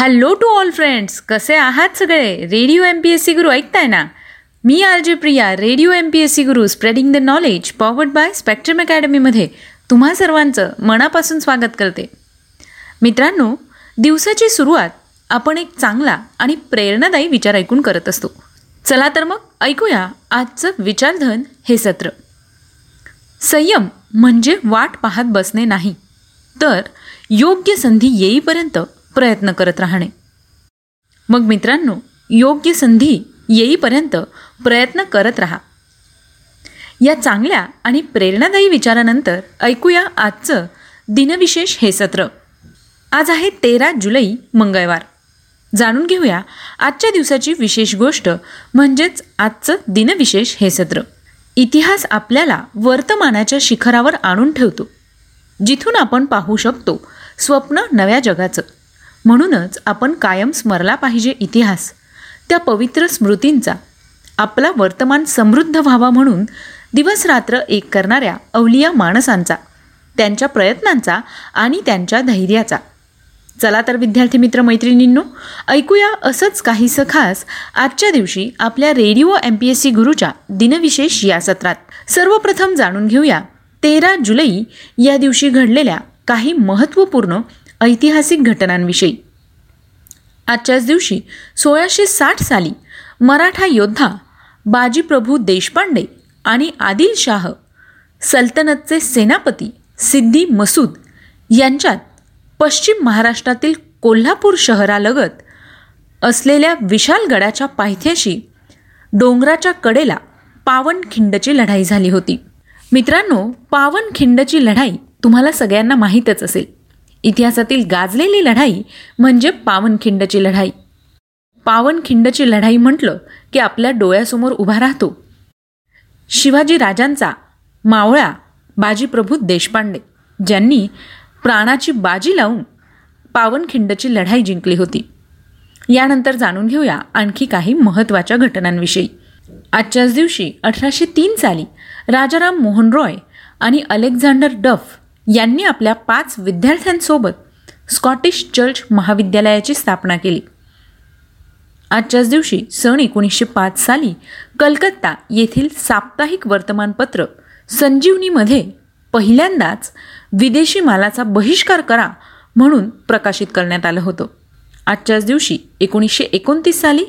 Hello to all friends कसे आहात सगळे? Radio M P S C Guru ऐकताय ना? मी R J Priya radio M P S C Guru spreading the knowledge powered by Spectrum अकॅडमीमध्ये तुम्हा सर्वांचं मनापासून स्वागत करते. मित्रांनो दिवसाची सुरुवात आपण एक चांगला आणि प्रेरणादायी विचार ऐकून करत असतो. चला तर मग ऐकूया आजचं विचारधन हे सत्र. संयम म्हणजे वाट पाहत बसणे नाही. तर योग्य संधी येईपर्यंत प्रयत्न करत राहणे. मग मित्रांनो योग्य संधी येईपर्यंत प्रयत्न करत राहा. या चांगल्या आणि प्रेरणादायी विचारानंतर ऐकूया आजचं दिनविशेष हे सत्र. आज आहे तेरा जुलै मंगळवार. जाणून घेऊया आजच्या दिवसाची विशेष गोष्ट म्हणजेच आजचं दिनविशेष हे सत्र. इतिहास आपल्याला वर्तमानाच्या शिखरावर आणून ठेवतो जिथून आपण पाहू शकतो स्वप्न नव्या जगाचं. म्हणूनच आपण कायम स्मरला पाहिजे इतिहास. त्या पवित्र स्मृतींचा आपला वर्तमान समृद्ध व्हावा म्हणून दिवस रात्र एक करणाऱ्या अवलिया माणसांचा त्यांच्या प्रयत्नांचा आणि त्यांच्या धैर्याचा. चला तर विद्यार्थी मित्र मैत्रिणींनो ऐकूया असंच काहीसं खास आजच्या दिवशी आपल्या radio M P S C गुरुच्या दिनविशेष या सत्रात. सर्वप्रथम जाणून घेऊया तेरा जुलै या दिवशी घडलेल्या काही महत्त्वपूर्ण ऐतिहासिक घटनांविषयी. आजच्याच दिवशी सोळाशे साठ साली मराठा योद्धा बाजीप्रभू देशपांडे आणि आदिलशाह सल्तनतचे सेनापती सिद्धी मसूद यांच्यात पश्चिम महाराष्ट्रातील कोल्हापूर शहरालगत असलेल्या विशाल गडाच्या पायथ्याशी डोंगराच्या कडेला पावनखिंडची लढाई झाली होती. मित्रांनो पावनखिंडची लढाई तुम्हाला सगळ्यांना माहीतच असेल. इतिहासातील गाजलेली लढाई म्हणजे पावनखिंडची लढाई. पावनखिंडची लढाई म्हटलं की आपल्या डोळ्यासमोर उभा राहतो. शिवाजी राजांचा मावळा बाजीप्रभू देशपांडे ज्यांनी प्राणाची बाजी लावून पावनखिंडची लढाई जिंकली होती. यानंतर जाणून घेऊया आणखी काही महत्त्वाच्या घटनांविषयी. आजच्याच दिवशी अठराशे तीन साली राजाराम मोहन रॉय आणि अलेक्झांडर डफ यांनी आपल्या पाच विद्यार्थ्यांसोबत स्कॉटिश चर्च महाविद्यालयाची स्थापना केली. आजच्याच दिवशी सन एकोणीसशे पाच साली कलकत्ता येथील साप्ताहिक वर्तमानपत्र संजीवनीमध्ये पहिल्यांदाच विदेशी मालाचा बहिष्कार करा म्हणून प्रकाशित करण्यात आलं होतं. आजच्याच दिवशी एकोणीसशे एकोणतीस साली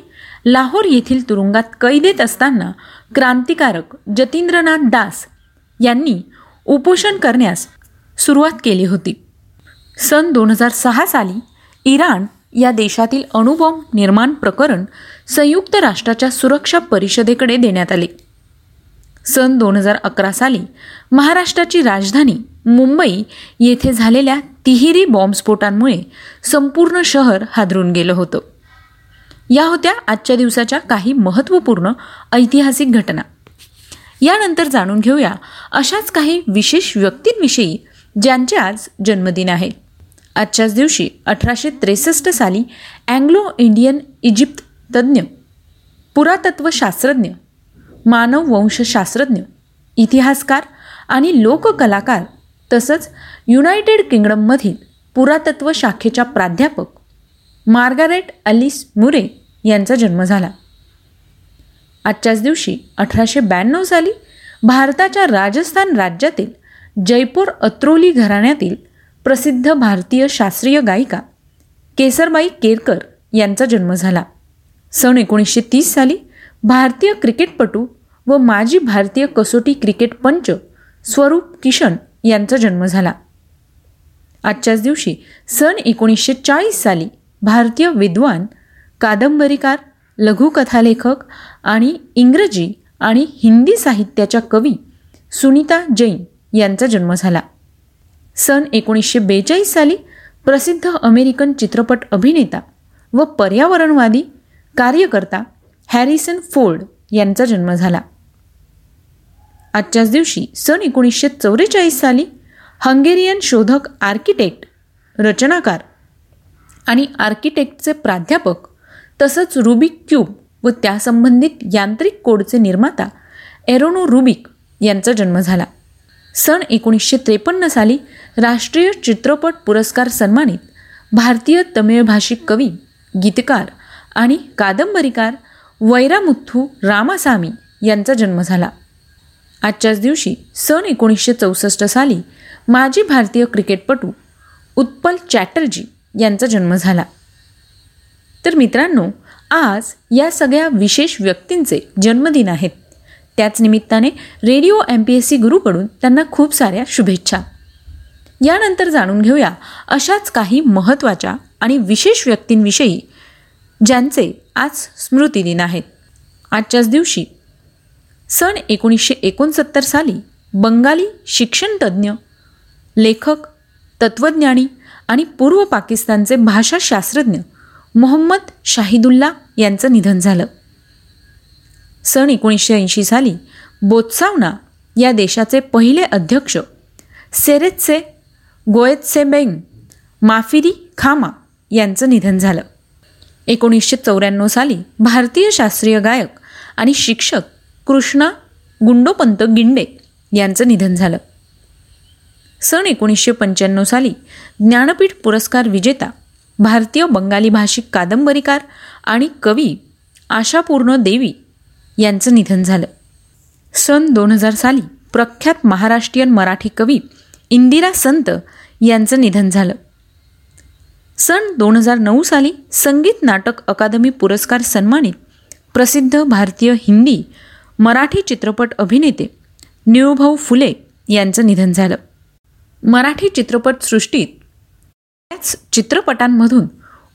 लाहोर येथील तुरुंगात कैदेत असताना क्रांतिकारक जतींद्रनाथ दास यांनी उपोषण करण्यास सुरुवात केली होती. सन दोन हजार सहा साली इराण या देशातील अणुबॉम्ब निर्माण प्रकरण संयुक्त राष्ट्राच्या सुरक्षा परिषदेकडे देण्यात आले. सन दोन हजार अकरा साली महाराष्ट्राची राजधानी मुंबई येथे झालेल्या तिहेरी बॉम्बस्फोटांमुळे संपूर्ण शहर हादरून गेलं होतं. या होत्या आजच्या दिवसाच्या काही महत्त्वपूर्ण ऐतिहासिक घटना. यानंतर जाणून घेऊया अशाच काही विशेष व्यक्तींविषयी ज्यांचे आज जन्मदिन आहे. आजच्याच दिवशी अठराशे त्रेसष्ट साली अँग्लो इंडियन इजिप्त तज्ज्ञ पुरातत्वशास्त्रज्ञ मानववंशशास्त्रज्ञ इतिहासकार आणि लोककलाकार तसंच युनायटेड किंगडममधील पुरातत्व शाखेच्या प्राध्यापक मार्गारेट अलिस मुरे यांचा जन्म झाला. आजच्याच दिवशी अठराशे ब्याण्णव साली भारताच्या राजस्थान राज्यातील जयपूर अत्रोली घराण्यातील प्रसिद्ध भारतीय शास्त्रीय गायिका केसरबाई केरकर यांचा जन्म झाला. सन एकोणीसशे तीस साली भारतीय क्रिकेटपटू व माजी भारतीय कसोटी क्रिकेट पंच स्वरूप किशन यांचा जन्म झाला. आजच्याच दिवशी सन एकोणीसशे चाळीस साली भारतीय विद्वान कादंबरीकार लघुकथालेखक आणि इंग्रजी आणि हिंदी साहित्याच्या कवी सुनीता जैन यांचा जन्म झाला. सन एकोणीसशे बेचाळीस साली प्रसिद्ध अमेरिकन चित्रपट अभिनेता व पर्यावरणवादी कार्यकर्ता हॅरिसन फोर्ड यांचा जन्म झाला. आजच्याच दिवशी सन एकोणीसशे चौवेचाळीस साली हंगेरियन शोधक आर्किटेक्ट रचनाकार आणि आर्किटेक्टचे प्राध्यापक तसंच रुबिक क्यूब व त्यासंबंधित यांत्रिक कोडचे निर्माता एरोनो रुबिक यांचा जन्म झाला. सन एकोणीसशे त्रेपन्न साली राष्ट्रीय चित्रपट पुरस्कार सन्मानित भारतीय तमिळ भाषिक कवी गीतकार आणि कादंबरीकार वैरामुथ्थू रामासामी यांचा जन्म झाला. आजच्याच दिवशी सन एकोणीसशे चौसष्ट साली माजी भारतीय क्रिकेटपटू उत्पल चॅटर्जी यांचा जन्म झाला. तर मित्रांनो आज या सगळ्या विशेष व्यक्तींचे जन्मदिन आहेत. त्याच निमित्ताने radio M P S C गुरुकडून त्यांना खूप साऱ्या शुभेच्छा. यानंतर जाणून घेऊया अशाच काही महत्त्वाच्या आणि विशेष व्यक्तींविषयी ज्यांचे आज स्मृतिदिन आहेत. आजच्याच दिवशी सन एकोणीसशे एकोणसत्तर साली बंगाली शिक्षणतज्ज्ञ लेखक तत्त्वज्ञानी आणि पूर्व पाकिस्तानचे भाषाशास्त्रज्ञ मोहम्मद शाहिदुल्ला यांचं निधन झालं. सन एकोणीसशे ऐंशी साली बोत्सावना या देशाचे पहिले अध्यक्ष. सेरेत्से गोएत्सेबेंग माफिरी खामा यांचं निधन झालं. एकोणीसशे चौऱ्याण्णव साली भारतीय शास्त्रीय गायक आणि शिक्षक कृष्णा गुंडोपंत गिंडे यांचं निधन झालं. सन एकोणीसशे पंच्याण्णव साली ज्ञानपीठ पुरस्कार विजेता भारतीय बंगाली भाषिक कादंबरीकार आणि कवी आशापूर्ण देवी यांचं निधन झालं. सन दोन हजार साली प्रख्यात महाराष्ट्रीयन मराठी कवी इंदिरा संत यांचं निधन झालं. सन दोन हजार नऊ साली संगीत नाटक अकादमी पुरस्कार सन्मानित प्रसिद्ध भारतीय हिंदी मराठी चित्रपट अभिनेते निळूभाऊ फुले यांचं निधन झालं. मराठी चित्रपटसृष्टीत त्याच चित्रपटांमधून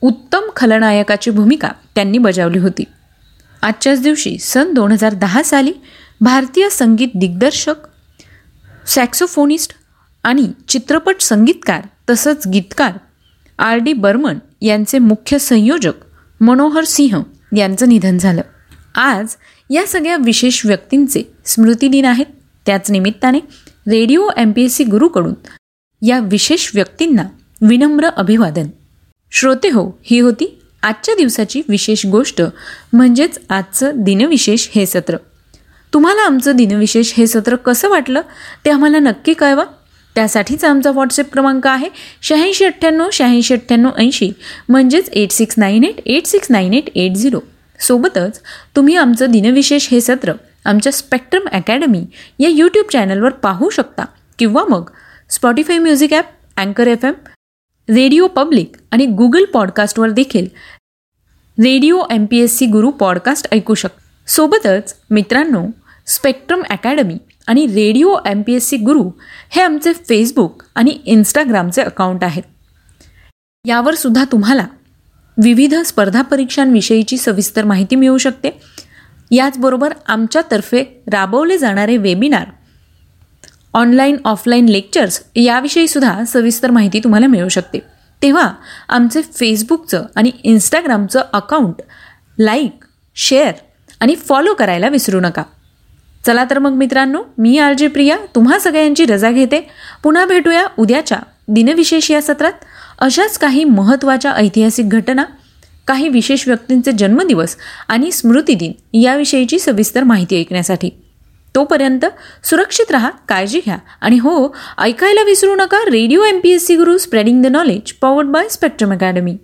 उत्तम खलनायकाची भूमिका त्यांनी बजावली होती. आजच्याच दिवशी सन दोन हजार दहा साली भारतीय संगीत दिग्दर्शक सॅक्सोफोनिस्ट आणि चित्रपट संगीतकार तसंच गीतकार आर डी बर्मन यांचे मुख्य संयोजक मनोहर सिंह यांचं निधन झालं. आज या सगळ्या विशेष व्यक्तींचे स्मृतिदिन आहेत. त्याच निमित्ताने radio M P S C गुरुकडून या विशेष व्यक्तींना विनम्र अभिवादन. श्रोते हो ही होती आजच्या दिवसाची विशेष गोष्ट म्हणजेच आजचं दिनविशेष हे सत्र. तुम्हाला आमचं दिनविशेष हे सत्र कसं वाटलं ते आम्हाला नक्की कळवा. त्यासाठीच आमचा व्हॉट्सअप क्रमांक आहे शहाऐंशी अठ्ठ्याण्णव शहाऐंशी अठ्ठ्याण्णव ऐंशी. म्हणजेच eight six nine eight eight six nine eight eight zero. सोबतच तुम्ही आमचं दिनविशेष हे सत्र आमच्या स्पेक्ट्रम अकॅडमी या यूट्यूब चॅनलवर पाहू शकता. किंवा मग स्पॉटीफाय म्युझिक ॲप अँकर एफ एम रेडिओ पब्लिक आणि गुगल पॉडकास्टवर देखील radio M P S C Guru podcast ऐकू शकता सोबतच मित्रांनो स्पेक्ट्रम अकॅडमी आणि radio M P S C Guru हे आमचे फेसबुक आणि इन्स्टाग्रामचे अकाउंट आहेत. यावर सुद्धा तुम्हाला विविध स्पर्धा परीक्षांविषयीची सविस्तर माहिती मिळू शकते. याचबरोबर आमच्यातर्फे राबवले जाणारे वेबिनार ऑनलाईन ऑफलाईन लेक्चर्स याविषयी सुद्धा सविस्तर माहिती तुम्हाला मिळू शकते. तेव्हा आमचे फेसबुकचं आणि इंस्टाग्रामचं अकाउंट लाईक शेअर आणि फॉलो करायला विसरू नका. चला तर मग मित्रांनो मी आर जे प्रिया तुम्हा सगळ्यांची रजा घेते. पुन्हा भेटूया उद्याच्या दिनविशेष या सत्रात. अशाच काही महत्त्वाच्या ऐतिहासिक घटना काही विशेष व्यक्तींचे जन्मदिवस आणि स्मृतिदिन याविषयीची सविस्तर माहिती ऐकण्यासाठी. तोपर्यंत सुरक्षित राहा काळजी घ्या. आणि हो ऐकायला विसरू नका radio M P S C Guru spreading the knowledge powered by Spectrum academy